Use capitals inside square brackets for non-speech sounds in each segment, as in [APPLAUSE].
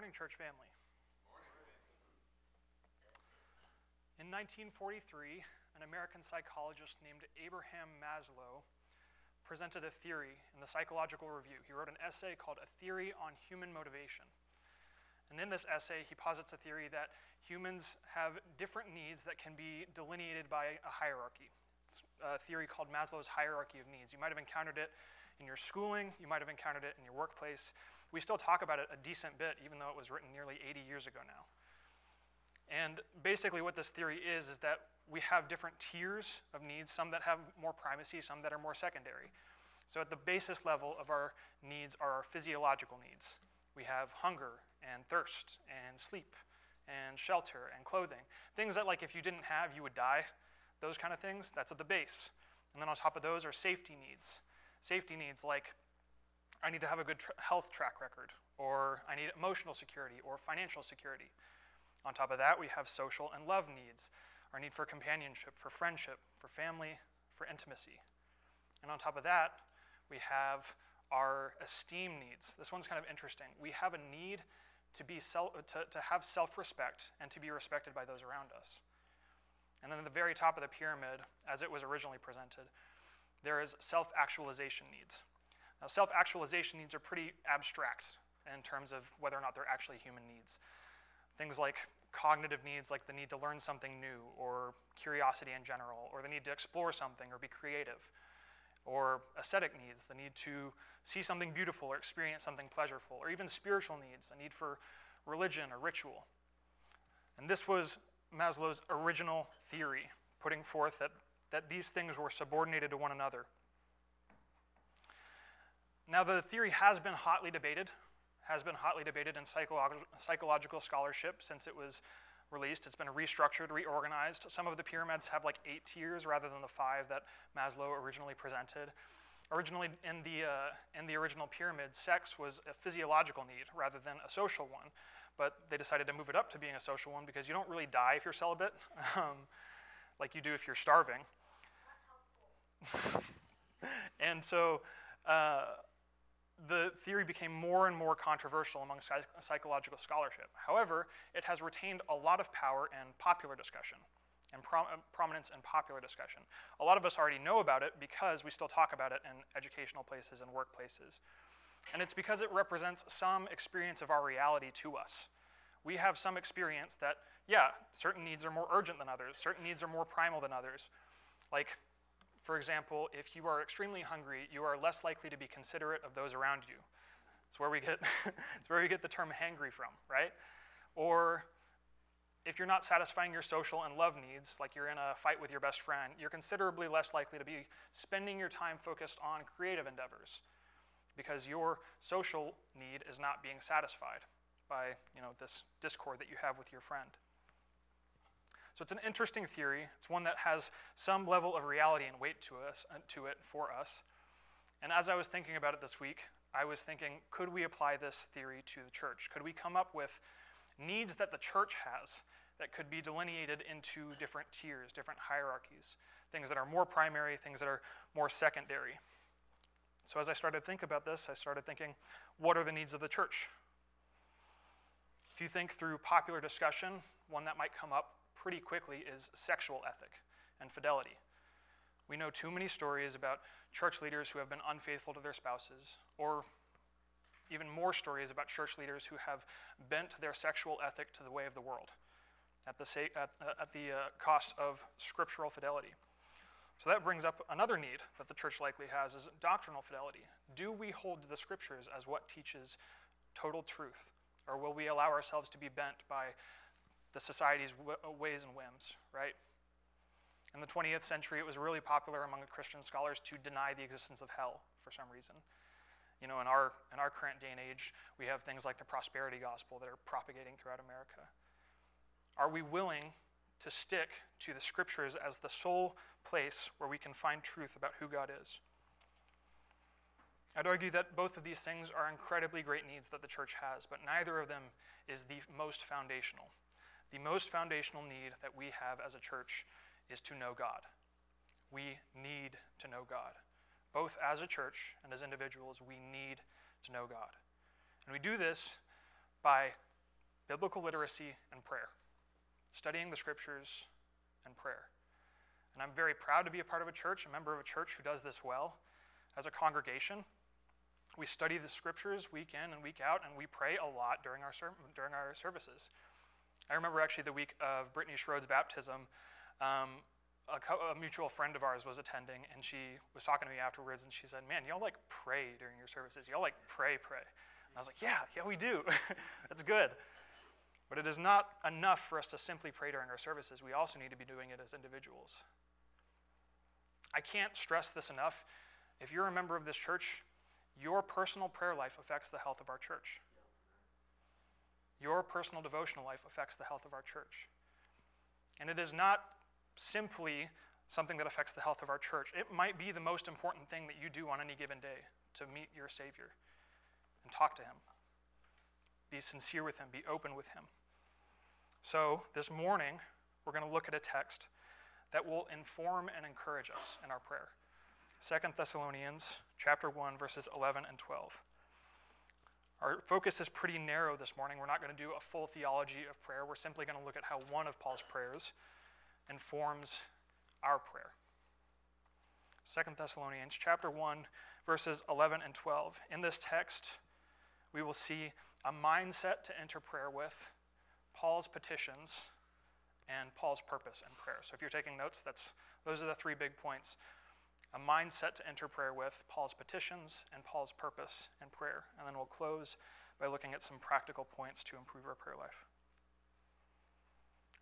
morning, church family. In 1943, an American psychologist named Abraham Maslow presented a theory in the Psychological Review. He wrote an essay called A Theory on Human Motivation. And in this essay, he posits a theory that humans have different needs that can be delineated by a hierarchy. It's a theory called Maslow's hierarchy of needs. You might have encountered it in your schooling, you might have encountered it in your workplace. We still talk about it a decent bit, even though it was written nearly 80 years ago now. And basically, what this theory is, is that we have different tiers of needs, some that have more primacy, some that are more secondary. So, at the basis level of our needs are our physiological needs. We have hunger and thirst and sleep and shelter and clothing. Things that, like, if you didn't have, you would die. Those kind of things, that's at the base. And then on top of those are safety needs. Safety needs like I need to have a good tr- health track record, or I need emotional security or financial security. On top of that, we have social and love needs our need for companionship, for friendship, for family, for intimacy. And on top of that, we have our esteem needs. This one's kind of interesting. We have a need to, be self, to, to have self respect and to be respected by those around us. And then at the very top of the pyramid, as it was originally presented, there is self actualization needs. Now, self actualization needs are pretty abstract in terms of whether or not they're actually human needs. Things like cognitive needs, like the need to learn something new, or curiosity in general, or the need to explore something or be creative, or aesthetic needs, the need to see something beautiful or experience something pleasurable, or even spiritual needs, a need for religion or ritual. And this was Maslow's original theory, putting forth that, that these things were subordinated to one another. Now, the theory has been hotly debated, has been hotly debated in psycholo- psychological scholarship since it was released. It's been restructured, reorganized. Some of the pyramids have like eight tiers rather than the five that Maslow originally presented. Originally, in the, uh, in the original pyramid, sex was a physiological need rather than a social one. But they decided to move it up to being a social one because you don't really die if you're celibate, [LAUGHS] um, like you do if you're starving. [LAUGHS] and so, uh, the theory became more and more controversial among psych- psychological scholarship. However, it has retained a lot of power in popular discussion and prom- uh, prominence in popular discussion. A lot of us already know about it because we still talk about it in educational places and workplaces. And it's because it represents some experience of our reality to us. We have some experience that, yeah, certain needs are more urgent than others, certain needs are more primal than others. Like for example, if you are extremely hungry, you are less likely to be considerate of those around you. It's where we get, [LAUGHS] it's where we get the term hangry from, right? Or if you're not satisfying your social and love needs, like you're in a fight with your best friend, you're considerably less likely to be spending your time focused on creative endeavors because your social need is not being satisfied by you know, this discord that you have with your friend. So it's an interesting theory. It's one that has some level of reality and weight to us uh, to it for us. And as I was thinking about it this week, I was thinking, could we apply this theory to the church? Could we come up with needs that the church has that could be delineated into different tiers, different hierarchies, things that are more primary, things that are more secondary? So as I started to think about this, I started thinking, what are the needs of the church? If you think through popular discussion, one that might come up pretty quickly is sexual ethic and fidelity. We know too many stories about church leaders who have been unfaithful to their spouses, or even more stories about church leaders who have bent their sexual ethic to the way of the world at the, sa- at, uh, at the uh, cost of scriptural fidelity. So that brings up another need that the church likely has is doctrinal fidelity. Do we hold the scriptures as what teaches total truth? Or will we allow ourselves to be bent by the society's uh, ways and whims, right? In the 20th century, it was really popular among Christian scholars to deny the existence of hell for some reason. You know, in our, in our current day and age, we have things like the prosperity gospel that are propagating throughout America. Are we willing to stick to the scriptures as the sole place where we can find truth about who God is? I'd argue that both of these things are incredibly great needs that the church has, but neither of them is the most foundational. The most foundational need that we have as a church is to know God. We need to know God. Both as a church and as individuals, we need to know God. And we do this by biblical literacy and prayer, studying the scriptures and prayer. And I'm very proud to be a part of a church, a member of a church who does this well. As a congregation, we study the scriptures week in and week out, and we pray a lot during our, ser- during our services. I remember actually the week of Brittany Schroed's baptism, um, a, co- a, mutual friend of ours was attending, and she was talking to me afterwards, and she said, "Man, y'all like pray during your services. Y'all like pray, pray." And I was like, "Yeah, yeah, we do. [LAUGHS] That's good." But it is not enough for us to simply pray during our services. We also need to be doing it as individuals. I can't stress this enough. If you're a member of this church, your personal prayer life affects the health of our church. Your personal devotional life affects the health of our church. And it is not simply something that affects the health of our church. It might be the most important thing that you do on any given day to meet your Savior and talk to Him. Be sincere with Him, be open with Him. So, this morning, we're going to look at a text that will inform and encourage us in our prayer. 2 Thessalonians chapter 1 verses 11 and 12. Our focus is pretty narrow this morning. We're not going to do a full theology of prayer. We're simply going to look at how one of Paul's prayers informs our prayer. 2 Thessalonians chapter 1 verses 11 and 12. In this text, we will see a mindset to enter prayer with, Paul's petitions, and Paul's purpose in prayer. So if you're taking notes, that's those are the three big points. A mindset to enter prayer with, Paul's petitions, and Paul's purpose in prayer. And then we'll close by looking at some practical points to improve our prayer life.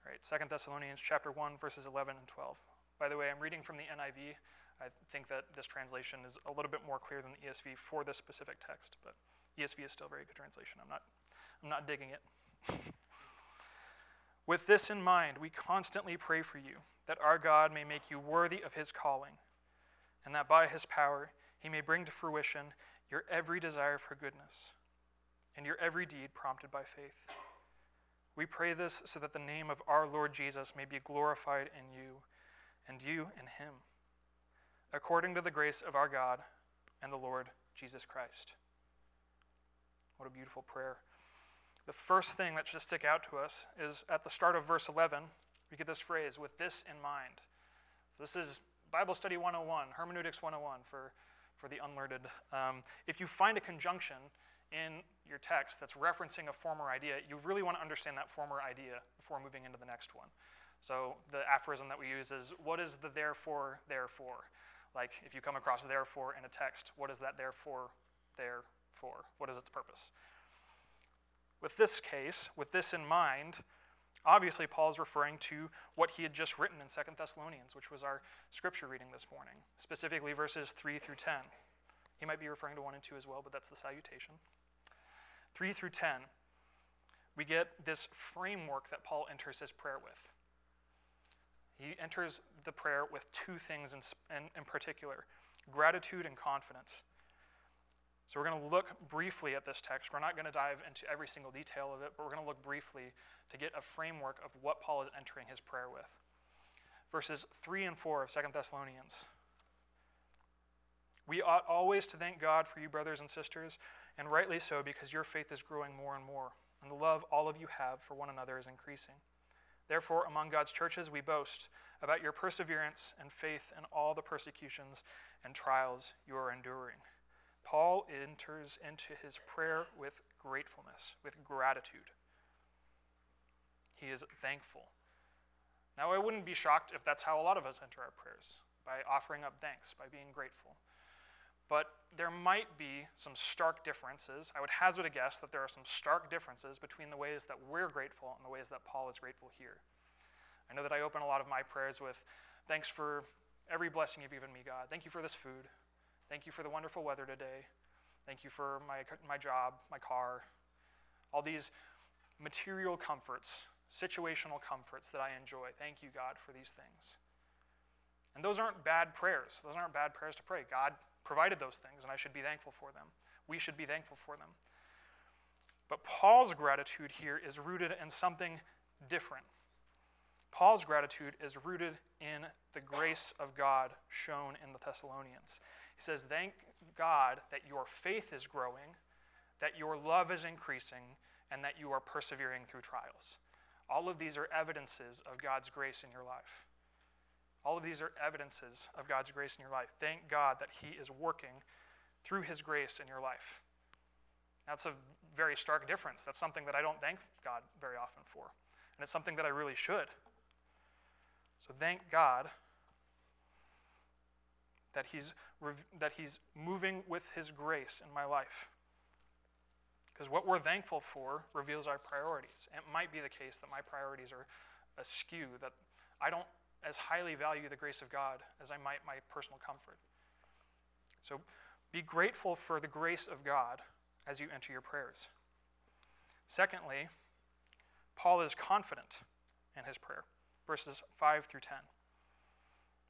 All right, 2 Thessalonians chapter 1, verses 11 and 12. By the way, I'm reading from the NIV. I think that this translation is a little bit more clear than the ESV for this specific text, but ESV is still a very good translation. I'm not, I'm not digging it. [LAUGHS] With this in mind, we constantly pray for you, that our God may make you worthy of his calling, and that by his power he may bring to fruition your every desire for goodness, and your every deed prompted by faith. We pray this so that the name of our Lord Jesus may be glorified in you, and you in him, according to the grace of our God and the Lord Jesus Christ. What a beautiful prayer the first thing that should stick out to us is at the start of verse 11, we get this phrase, with this in mind. So this is Bible Study 101, Hermeneutics 101 for, for the unlearned. Um, if you find a conjunction in your text that's referencing a former idea, you really want to understand that former idea before moving into the next one. So the aphorism that we use is, what is the therefore, therefore? Like if you come across therefore in a text, what is that therefore, therefore? What is its purpose? With this case, with this in mind, obviously Paul is referring to what he had just written in 2 Thessalonians, which was our scripture reading this morning, specifically verses 3 through 10. He might be referring to 1 and 2 as well, but that's the salutation. 3 through 10, we get this framework that Paul enters his prayer with. He enters the prayer with two things in, in, in particular gratitude and confidence. So we're going to look briefly at this text. We're not going to dive into every single detail of it, but we're going to look briefly to get a framework of what Paul is entering his prayer with. Verses 3 and 4 of 2 Thessalonians. We ought always to thank God for you, brothers and sisters, and rightly so, because your faith is growing more and more, and the love all of you have for one another is increasing. Therefore, among God's churches, we boast about your perseverance and faith in all the persecutions and trials you are enduring Paul enters into his prayer with gratefulness, with gratitude. He is thankful. Now, I wouldn't be shocked if that's how a lot of us enter our prayers by offering up thanks, by being grateful. But there might be some stark differences. I would hazard a guess that there are some stark differences between the ways that we're grateful and the ways that Paul is grateful here. I know that I open a lot of my prayers with thanks for every blessing you've given me, God. Thank you for this food. Thank you for the wonderful weather today. Thank you for my, my job, my car, all these material comforts, situational comforts that I enjoy. Thank you, God, for these things. And those aren't bad prayers. Those aren't bad prayers to pray. God provided those things, and I should be thankful for them. We should be thankful for them. But Paul's gratitude here is rooted in something different. Paul's gratitude is rooted in the grace of God shown in the Thessalonians. He says, Thank God that your faith is growing, that your love is increasing, and that you are persevering through trials. All of these are evidences of God's grace in your life. All of these are evidences of God's grace in your life. Thank God that He is working through His grace in your life. That's a very stark difference. That's something that I don't thank God very often for. And it's something that I really should. So thank God that He's, that he's moving with His grace in my life. Because what we're thankful for reveals our priorities. It might be the case that my priorities are askew, that I don't as highly value the grace of God as I might my personal comfort. So be grateful for the grace of God as you enter your prayers. Secondly, Paul is confident in his prayer, verses 5 through 10.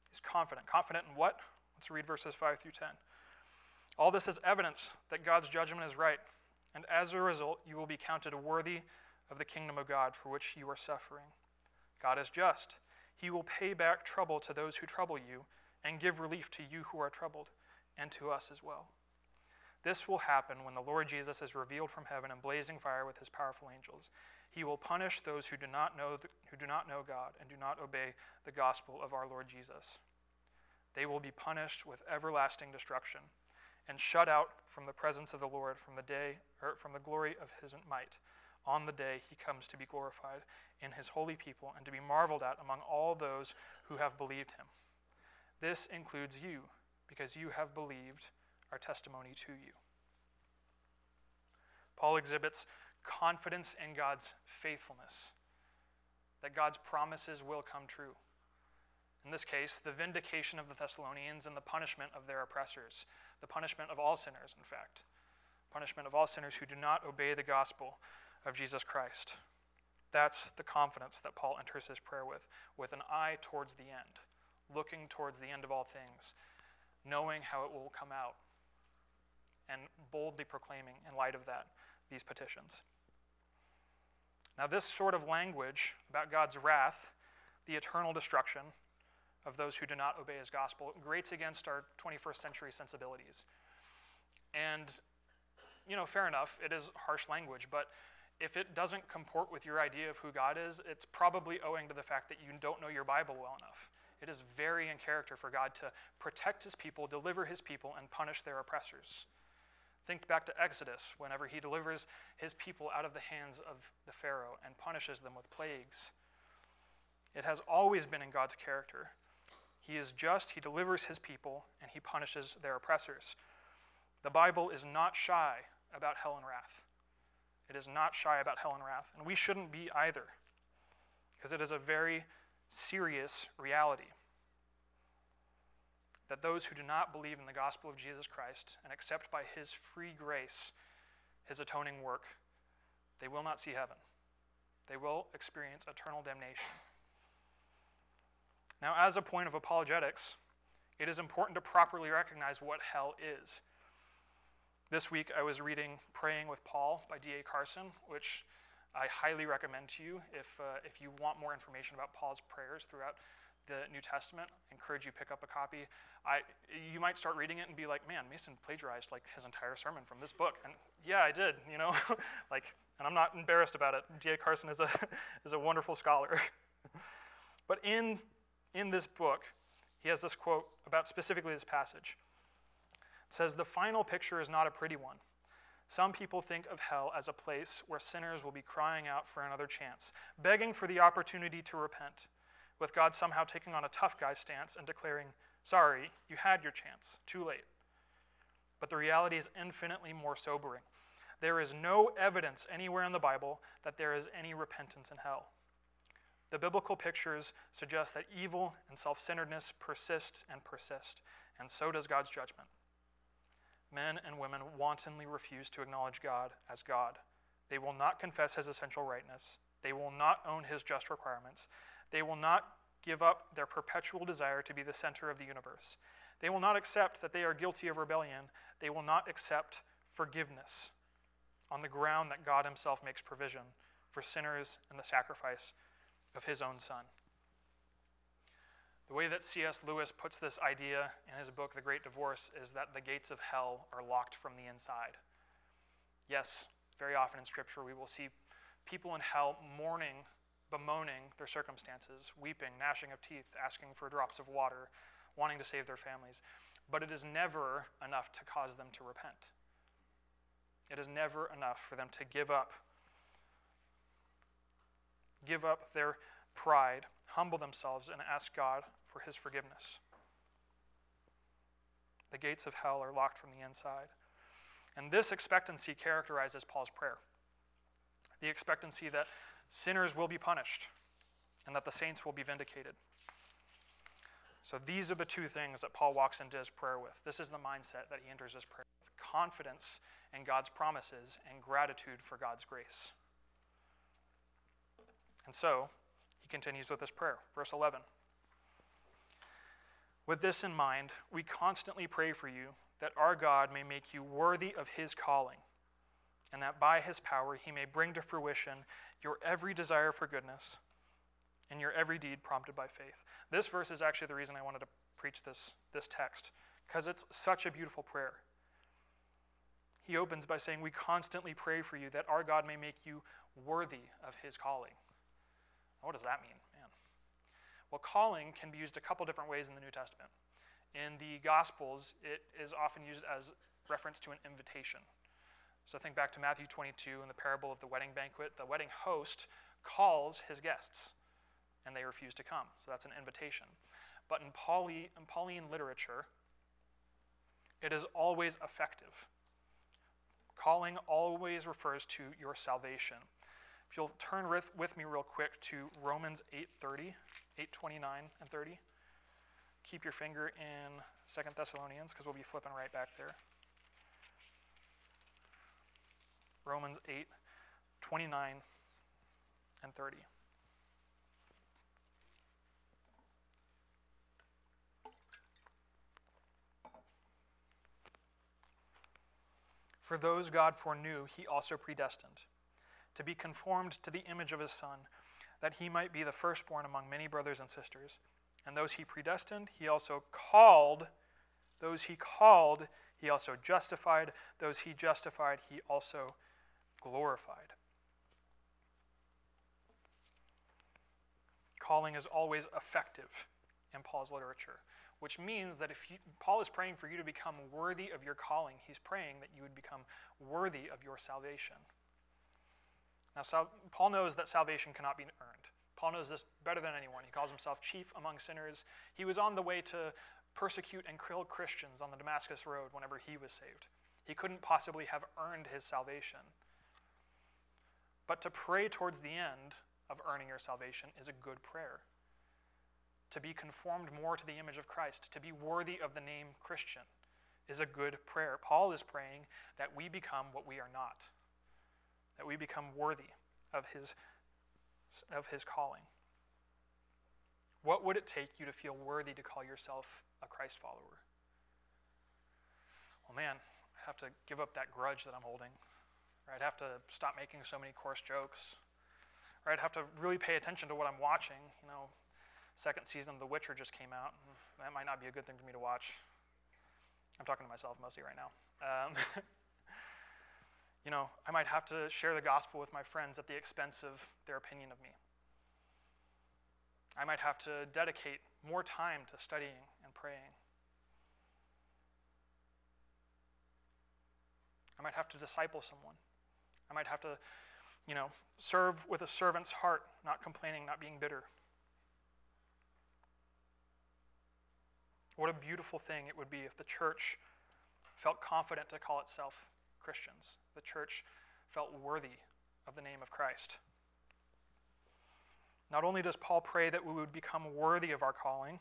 He's confident. Confident in what? Let's read verses 5 through 10. All this is evidence that God's judgment is right and as a result, you will be counted worthy of the kingdom of God for which you are suffering. God is just. He will pay back trouble to those who trouble you and give relief to you who are troubled, and to us as well. This will happen when the Lord Jesus is revealed from heaven in blazing fire with his powerful angels. He will punish those who do not know the, who do not know God and do not obey the gospel of our Lord Jesus. They will be punished with everlasting destruction and shut out from the presence of the Lord from the day or from the glory of his might on the day he comes to be glorified in his holy people and to be marveled at among all those who have believed him. This includes you because you have believed our testimony to you. Paul exhibits confidence in God's faithfulness, that God's promises will come true. In this case, the vindication of the Thessalonians and the punishment of their oppressors the punishment of all sinners, in fact, punishment of all sinners who do not obey the gospel of Jesus Christ. That's the confidence that Paul enters his prayer with, with an eye towards the end, looking towards the end of all things, knowing how it will come out, and boldly proclaiming, in light of that, these petitions. Now, this sort of language about God's wrath, the eternal destruction, of those who do not obey his gospel grates against our 21st century sensibilities. And, you know, fair enough, it is harsh language, but if it doesn't comport with your idea of who God is, it's probably owing to the fact that you don't know your Bible well enough. It is very in character for God to protect his people, deliver his people, and punish their oppressors. Think back to Exodus, whenever he delivers his people out of the hands of the Pharaoh and punishes them with plagues. It has always been in God's character he is just, he delivers his people, and he punishes their oppressors. The Bible is not shy about hell and wrath. It is not shy about hell and wrath, and we shouldn't be either, because it is a very serious reality that those who do not believe in the gospel of Jesus Christ and accept by his free grace his atoning work, they will not see heaven. They will experience eternal damnation. Now, as a point of apologetics, it is important to properly recognize what hell is. This week I was reading Praying with Paul by D.A. Carson, which I highly recommend to you if, uh, if you want more information about Paul's prayers throughout the New Testament. I encourage you pick up a copy. I, you might start reading it and be like, man, Mason plagiarized like his entire sermon from this book. And yeah, I did, you know, [LAUGHS] like, and I'm not embarrassed about it. D.A. Carson is a, [LAUGHS] is a wonderful scholar. [LAUGHS] but in in this book, he has this quote about specifically this passage. It says, The final picture is not a pretty one. Some people think of hell as a place where sinners will be crying out for another chance, begging for the opportunity to repent, with God somehow taking on a tough guy stance and declaring, Sorry, you had your chance, too late. But the reality is infinitely more sobering. There is no evidence anywhere in the Bible that there is any repentance in hell. The biblical pictures suggest that evil and self centeredness persist and persist, and so does God's judgment. Men and women wantonly refuse to acknowledge God as God. They will not confess his essential rightness. They will not own his just requirements. They will not give up their perpetual desire to be the center of the universe. They will not accept that they are guilty of rebellion. They will not accept forgiveness on the ground that God himself makes provision for sinners and the sacrifice of his own son. The way that C.S. Lewis puts this idea in his book, The Great Divorce, is that the gates of hell are locked from the inside. Yes, very often in Scripture, we will see people in hell mourning, bemoaning their circumstances, weeping, gnashing of teeth, asking for drops of water, wanting to save their families. But it is never enough to cause them to repent. It is never enough for them to give up. Give up their pride, humble themselves, and ask God for his forgiveness. The gates of hell are locked from the inside. And this expectancy characterizes Paul's prayer the expectancy that sinners will be punished and that the saints will be vindicated. So these are the two things that Paul walks into his prayer with. This is the mindset that he enters his prayer with confidence in God's promises and gratitude for God's grace. And so, he continues with this prayer. Verse 11. With this in mind, we constantly pray for you that our God may make you worthy of his calling, and that by his power he may bring to fruition your every desire for goodness and your every deed prompted by faith. This verse is actually the reason I wanted to preach this, this text, because it's such a beautiful prayer. He opens by saying, We constantly pray for you that our God may make you worthy of his calling. What does that mean? Man. Well, calling can be used a couple different ways in the New Testament. In the Gospels, it is often used as reference to an invitation. So think back to Matthew 22 and the parable of the wedding banquet. The wedding host calls his guests, and they refuse to come. So that's an invitation. But in, Pauli, in Pauline literature, it is always effective. Calling always refers to your salvation. If you'll turn with, with me real quick to Romans 8:30, 8:29 and 30. Keep your finger in Second Thessalonians because we'll be flipping right back there. Romans 8, 29 and 30. For those God foreknew, he also predestined to be conformed to the image of his Son, that he might be the firstborn among many brothers and sisters. And those he predestined, he also called. Those he called, he also justified. Those he justified, he also glorified. Calling is always effective in Paul's literature, which means that if you, Paul is praying for you to become worthy of your calling, he's praying that you would become worthy of your salvation. Now, Paul knows that salvation cannot be earned. Paul knows this better than anyone. He calls himself chief among sinners. He was on the way to persecute and kill Christians on the Damascus Road whenever he was saved. He couldn't possibly have earned his salvation. But to pray towards the end of earning your salvation is a good prayer. To be conformed more to the image of Christ, to be worthy of the name Christian, is a good prayer. Paul is praying that we become what we are not that we become worthy of his, of his calling. What would it take you to feel worthy to call yourself a Christ follower? Well, man, I have to give up that grudge that I'm holding. I'd have to stop making so many coarse jokes. Or I'd have to really pay attention to what I'm watching. You know, second season of The Witcher just came out. That might not be a good thing for me to watch. I'm talking to myself mostly right now. Um, [LAUGHS] you know, I might have to share the gospel with my friends at the expense of their opinion of me. I might have to dedicate more time to studying and praying. I might have to disciple someone. I might have to, you know, serve with a servant's heart, not complaining, not being bitter. What a beautiful thing it would be if the church felt confident to call itself Christians. The church felt worthy of the name of Christ. Not only does Paul pray that we would become worthy of our calling,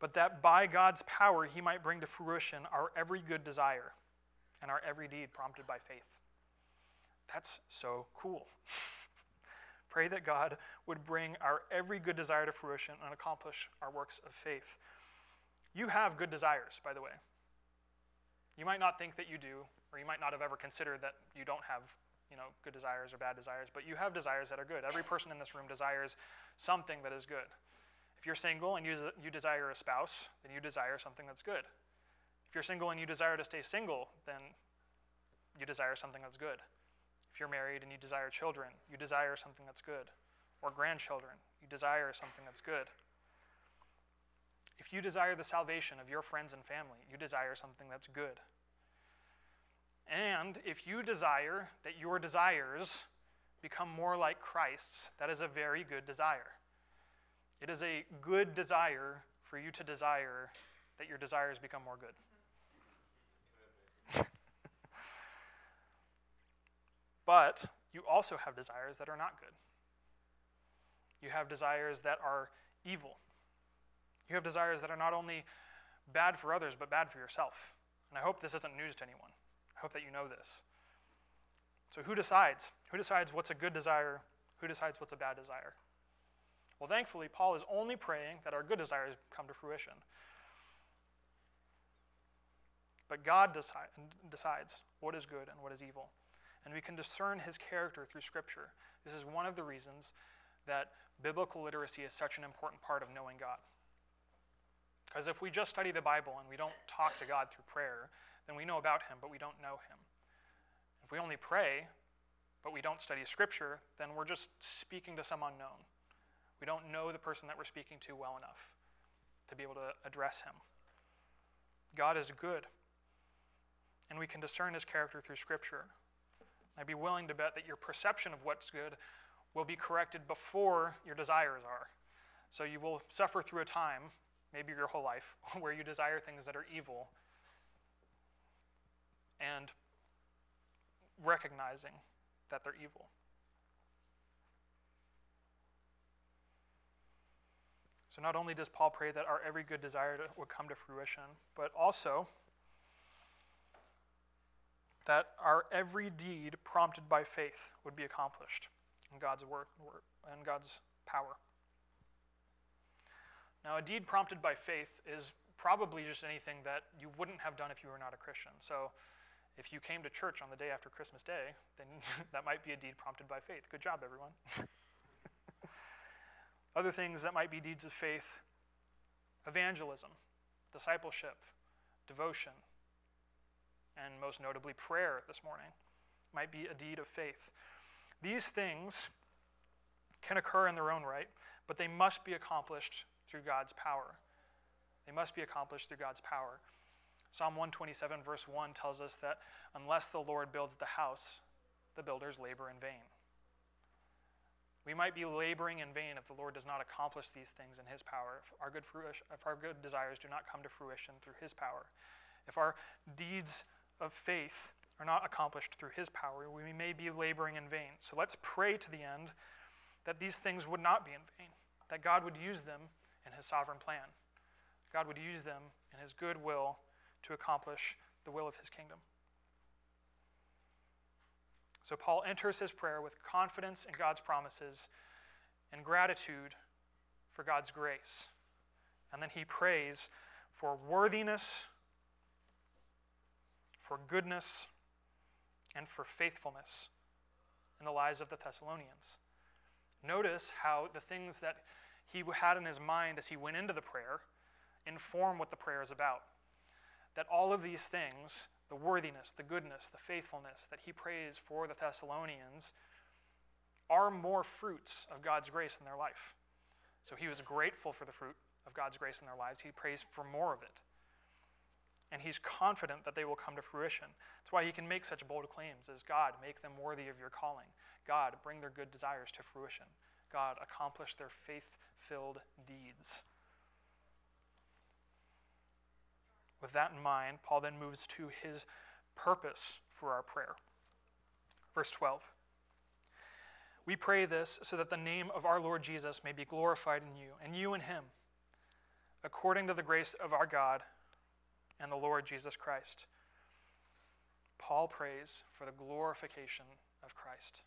but that by God's power he might bring to fruition our every good desire and our every deed prompted by faith. That's so cool. [LAUGHS] Pray that God would bring our every good desire to fruition and accomplish our works of faith. You have good desires, by the way. You might not think that you do, or you might not have ever considered that you don't have you know, good desires or bad desires, but you have desires that are good. Every person in this room desires something that is good. If you're single and you, you desire a spouse, then you desire something that's good. If you're single and you desire to stay single, then you desire something that's good. If you're married and you desire children, you desire something that's good. Or grandchildren, you desire something that's good. If you desire the salvation of your friends and family, you desire something that's good. And if you desire that your desires become more like Christ's, that is a very good desire. It is a good desire for you to desire that your desires become more good. [LAUGHS] but you also have desires that are not good. You have desires that are evil. You have desires that are not only bad for others, but bad for yourself. And I hope this isn't news to anyone. I hope that you know this. So, who decides? Who decides what's a good desire? Who decides what's a bad desire? Well, thankfully, Paul is only praying that our good desires come to fruition. But God decide, decides what is good and what is evil. And we can discern his character through Scripture. This is one of the reasons that biblical literacy is such an important part of knowing God. Because if we just study the Bible and we don't talk to God through prayer, then we know about him, but we don't know him. If we only pray, but we don't study Scripture, then we're just speaking to some unknown. We don't know the person that we're speaking to well enough to be able to address him. God is good, and we can discern his character through Scripture. I'd be willing to bet that your perception of what's good will be corrected before your desires are. So you will suffer through a time, maybe your whole life, [LAUGHS] where you desire things that are evil and recognizing that they're evil. So not only does Paul pray that our every good desire would come to fruition, but also that our every deed prompted by faith would be accomplished in God's word and God's power. Now, a deed prompted by faith is probably just anything that you wouldn't have done if you were not a Christian. So, if you came to church on the day after Christmas Day, then [LAUGHS] that might be a deed prompted by faith. Good job, everyone. [LAUGHS] Other things that might be deeds of faith evangelism, discipleship, devotion, and most notably prayer this morning might be a deed of faith. These things can occur in their own right, but they must be accomplished through God's power. They must be accomplished through God's power. Psalm 127, verse 1 tells us that unless the Lord builds the house, the builders labor in vain. We might be laboring in vain if the Lord does not accomplish these things in His power, if our good, fruition, if our good desires do not come to fruition through His power, if our deeds of faith are not accomplished through His power, we may be laboring in vain. So let's pray to the end that these things would not be in vain, that God would use them in His sovereign plan. God would use them in His good will to accomplish the will of His kingdom. So Paul enters his prayer with confidence in God's promises and gratitude for God's grace. And then he prays for worthiness, for goodness, and for faithfulness in the lives of the Thessalonians. Notice how the things that he had in his mind as he went into the prayer inform what the prayer is about. That all of these things the worthiness, the goodness, the faithfulness that he prays for the Thessalonians are more fruits of God's grace in their life. So he was grateful for the fruit of God's grace in their lives. He prays for more of it. And he's confident that they will come to fruition. That's why he can make such bold claims as God, make them worthy of your calling. God, bring their good desires to fruition. God, accomplish their faith filled deeds. With that in mind, Paul then moves to his purpose for our prayer. Verse 12. We pray this so that the name of our Lord Jesus may be glorified in you, and you in him, according to the grace of our God and the Lord Jesus Christ. Paul prays for the glorification of Christ.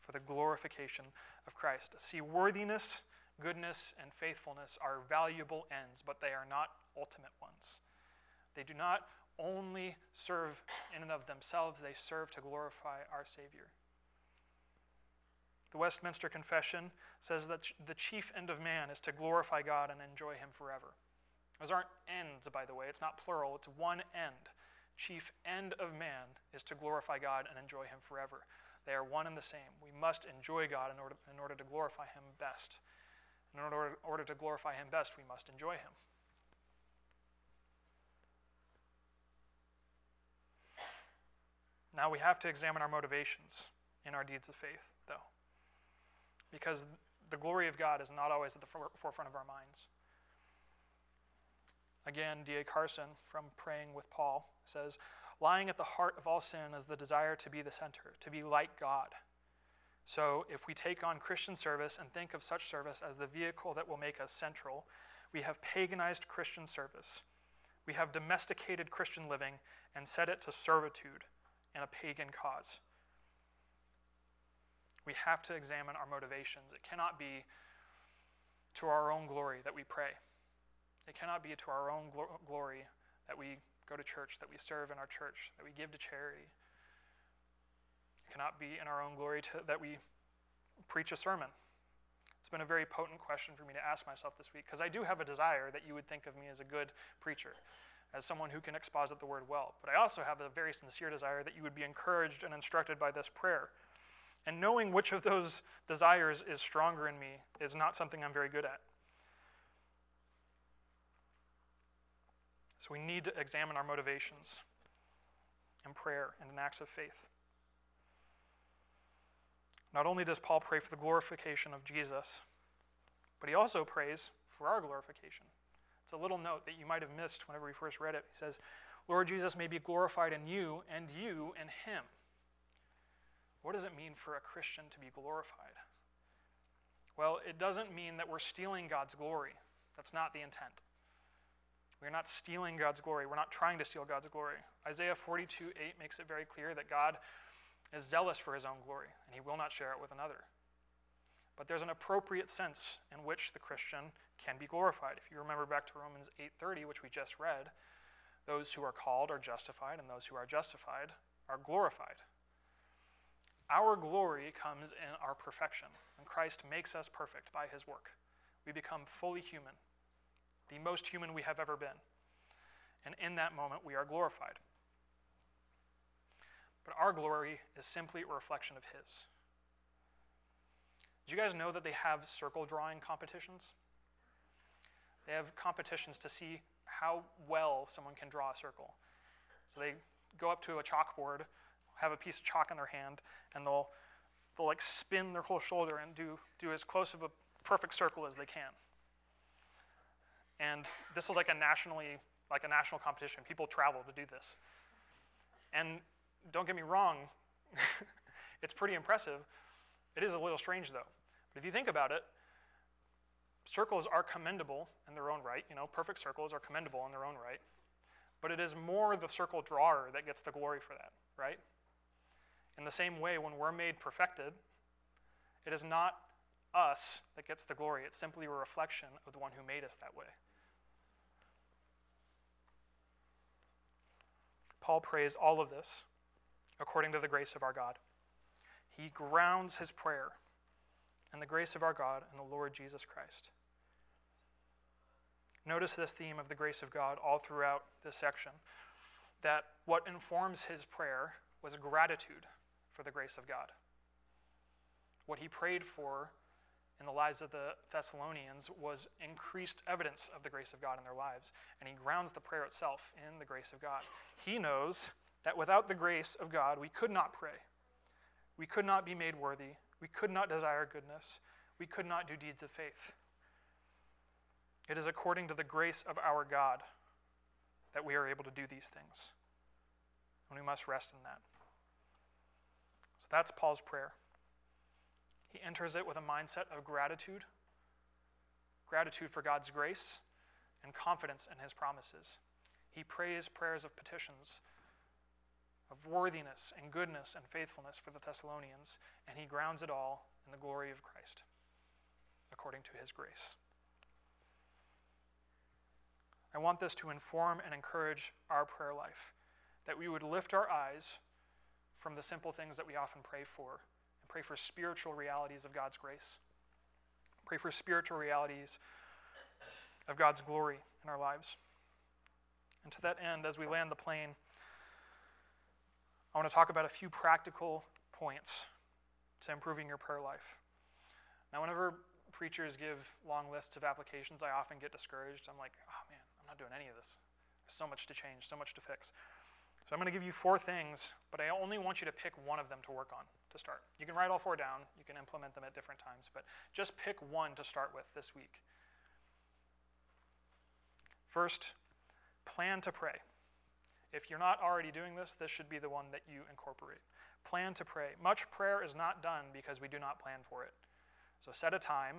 For the glorification of Christ. See, worthiness, goodness, and faithfulness are valuable ends, but they are not ultimate ones. They do not only serve in and of themselves, they serve to glorify our Savior. The Westminster Confession says that the chief end of man is to glorify God and enjoy Him forever. Those aren't ends, by the way. It's not plural, it's one end. chief end of man is to glorify God and enjoy Him forever. They are one and the same. We must enjoy God in order, in order to glorify Him best. In order, in order to glorify Him best, we must enjoy Him. Now we have to examine our motivations in our deeds of faith, though, because the glory of God is not always at the forefront of our minds. Again, D.A. Carson from Praying with Paul says, Lying at the heart of all sin is the desire to be the center, to be like God. So, if we take on Christian service and think of such service as the vehicle that will make us central, we have paganized Christian service. We have domesticated Christian living and set it to servitude in a pagan cause. We have to examine our motivations. It cannot be to our own glory that we pray. It cannot be to our own glo- glory that we go to church, that we serve in our church, that we give to charity. It cannot be in our own glory to, that we preach a sermon. It's been a very potent question for me to ask myself this week because I do have a desire that you would think of me as a good preacher, as someone who can exposit the word well. But I also have a very sincere desire that you would be encouraged and instructed by this prayer. And knowing which of those desires is stronger in me is not something I'm very good at. So we need to examine our motivations in prayer and in acts of faith. Not only does Paul pray for the glorification of Jesus, but he also prays for our glorification. It's a little note that you might have missed whenever we first read it. He says, Lord Jesus may be glorified in you, and you in him. What does it mean for a Christian to be glorified? Well, it doesn't mean that we're stealing God's glory. That's not the intent. We're not stealing God's glory. We're not trying to steal God's glory. Isaiah 42 8 makes it very clear that God is zealous for his own glory, and he will not share it with another. But there's an appropriate sense in which the Christian can be glorified. If you remember back to Romans 8:30, which we just read, those who are called are justified, and those who are justified are glorified. Our glory comes in our perfection, and Christ makes us perfect by his work. We become fully human, the most human we have ever been. And in that moment, we are glorified. But our glory is simply a reflection of His. Do you guys know that they have circle drawing competitions? They have competitions to see how well someone can draw a circle. So they go up to a chalkboard, have a piece of chalk in their hand, and they'll, they'll like spin their whole shoulder and do, do as close of a perfect circle as they can. And this is like a nationally, like a national competition. People travel to do this. And don't get me wrong, [LAUGHS] it's pretty impressive. It is a little strange though. But if you think about it, circles are commendable in their own right. You know, perfect circles are commendable in their own right. But it is more the circle drawer that gets the glory for that, right? In the same way, when we're made perfected, it is not us that gets the glory. It's simply a reflection of the one who made us that way. Paul prays all of this according to the grace of our God. He grounds his prayer in the grace of our God and the Lord Jesus Christ. Notice this theme of the grace of God all throughout this section that what informs his prayer was gratitude for the grace of God. What he prayed for in the lives of the Thessalonians was increased evidence of the grace of God in their lives. And he grounds the prayer itself in the grace of God. He knows that without the grace of God, we could not pray. We could not be made worthy. We could not desire goodness. We could not do deeds of faith. It is according to the grace of our God that we are able to do these things. And we must rest in that. So that's Paul's prayer. He enters it with a mindset of gratitude gratitude for God's grace and confidence in his promises. He prays prayers of petitions of worthiness and goodness and faithfulness for the Thessalonians, and he grounds it all in the glory of Christ according to his grace. I want this to inform and encourage our prayer life, that we would lift our eyes from the simple things that we often pray for Pray for spiritual realities of God's grace. Pray for spiritual realities of God's glory in our lives. And to that end, as we land the plane, I want to talk about a few practical points to improving your prayer life. Now, whenever preachers give long lists of applications, I often get discouraged. I'm like, oh man, I'm not doing any of this. There's so much to change, so much to fix. So I'm going to give you four things, but I only want you to pick one of them to work on to start. You can write all four down, you can implement them at different times, but just pick one to start with this week. First, plan to pray. If you're not already doing this, this should be the one that you incorporate. Plan to pray. Much prayer is not done because we do not plan for it. So set a time,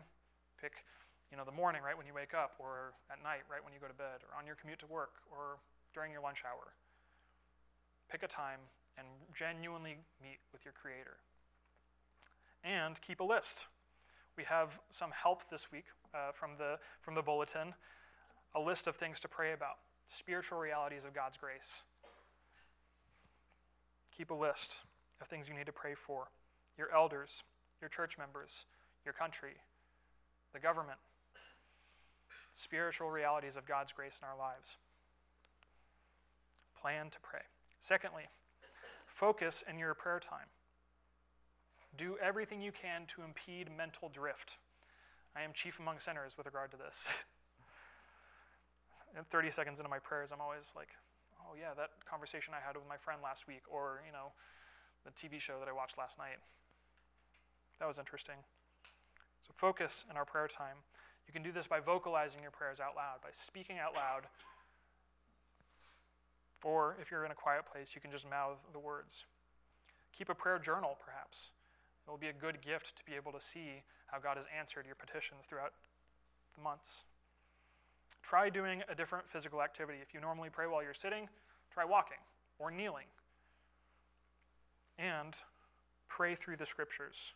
pick you know, the morning right when you wake up, or at night right when you go to bed, or on your commute to work, or during your lunch hour. Pick a time and genuinely meet with your Creator. And keep a list. We have some help this week uh, from, the, from the bulletin a list of things to pray about, spiritual realities of God's grace. Keep a list of things you need to pray for your elders, your church members, your country, the government, spiritual realities of God's grace in our lives. Plan to pray. Secondly, focus in your prayer time. Do everything you can to impede mental drift. I am chief among sinners with regard to this. [LAUGHS] and 30 seconds into my prayers, I'm always like, oh, yeah, that conversation I had with my friend last week, or, you know, the TV show that I watched last night. That was interesting. So focus in our prayer time. You can do this by vocalizing your prayers out loud, by speaking out loud. Or if you're in a quiet place, you can just mouth the words. Keep a prayer journal, perhaps. It will be a good gift to be able to see how God has answered your petitions throughout the months. Try doing a different physical activity. If you normally pray while you're sitting, try walking or kneeling. And pray through the scriptures.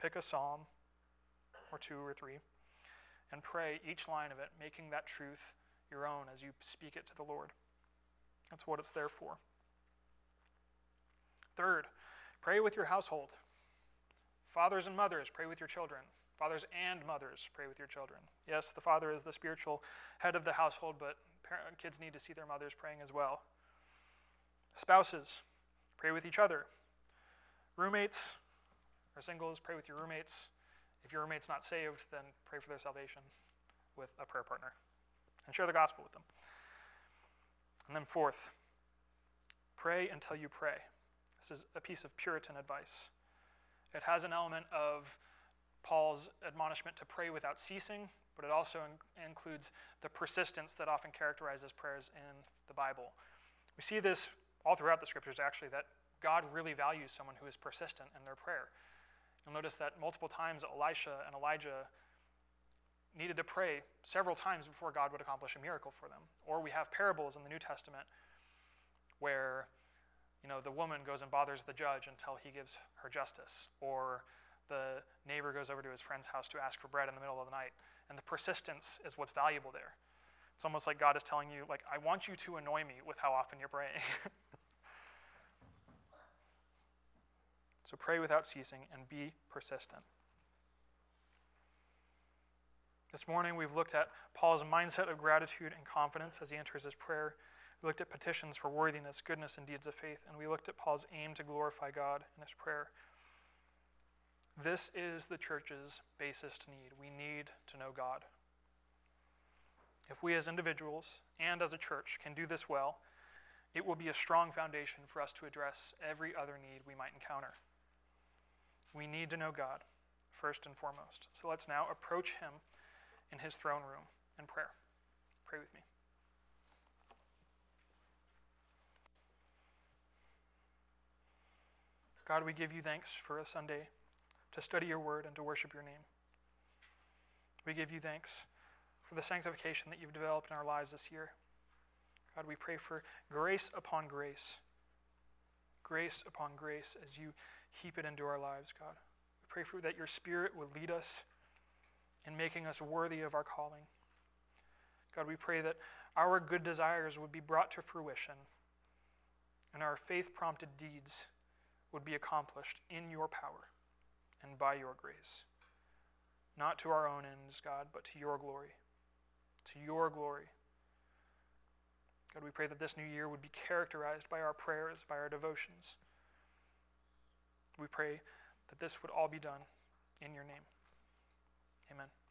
Pick a psalm or two or three and pray each line of it, making that truth your own as you speak it to the Lord. That's what it's there for. Third, pray with your household. Fathers and mothers, pray with your children. Fathers and mothers, pray with your children. Yes, the father is the spiritual head of the household, but parent, kids need to see their mothers praying as well. Spouses, pray with each other. Roommates or singles, pray with your roommates. If your roommate's not saved, then pray for their salvation with a prayer partner and share the gospel with them. And then, fourth, pray until you pray. This is a piece of Puritan advice. It has an element of Paul's admonishment to pray without ceasing, but it also in- includes the persistence that often characterizes prayers in the Bible. We see this all throughout the scriptures, actually, that God really values someone who is persistent in their prayer. You'll notice that multiple times Elisha and Elijah needed to pray several times before God would accomplish a miracle for them. Or we have parables in the New Testament where you know the woman goes and bothers the judge until he gives her justice. Or the neighbor goes over to his friend's house to ask for bread in the middle of the night. And the persistence is what's valuable there. It's almost like god is telling you like i want you to annoy me with how often you're praying. [LAUGHS] So pray without ceasing and be persistent this morning, we've looked at Paul's mindset of gratitude and confidence as he enters his prayer. We looked at petitions for worthiness, goodness, and deeds of faith, and we looked at Paul's aim to glorify God in his prayer. This is the church's basest need. We need to know God. If we as individuals and as a church can do this well, it will be a strong foundation for us to address every other need we might encounter. We need to know God, first and foremost. So let's now approach Him in his throne room in prayer. Pray with me. God, we give you thanks for a Sunday to study your word and to worship your name. We give you thanks for the sanctification that you've developed in our lives this year. God, we pray for grace upon grace, grace upon grace as you heap it into our lives, God. We pray for that your spirit would lead us and making us worthy of our calling. God, we pray that our good desires would be brought to fruition and our faith prompted deeds would be accomplished in your power and by your grace. Not to our own ends, God, but to your glory. To your glory. God, we pray that this new year would be characterized by our prayers, by our devotions. We pray that this would all be done in your name. Amen.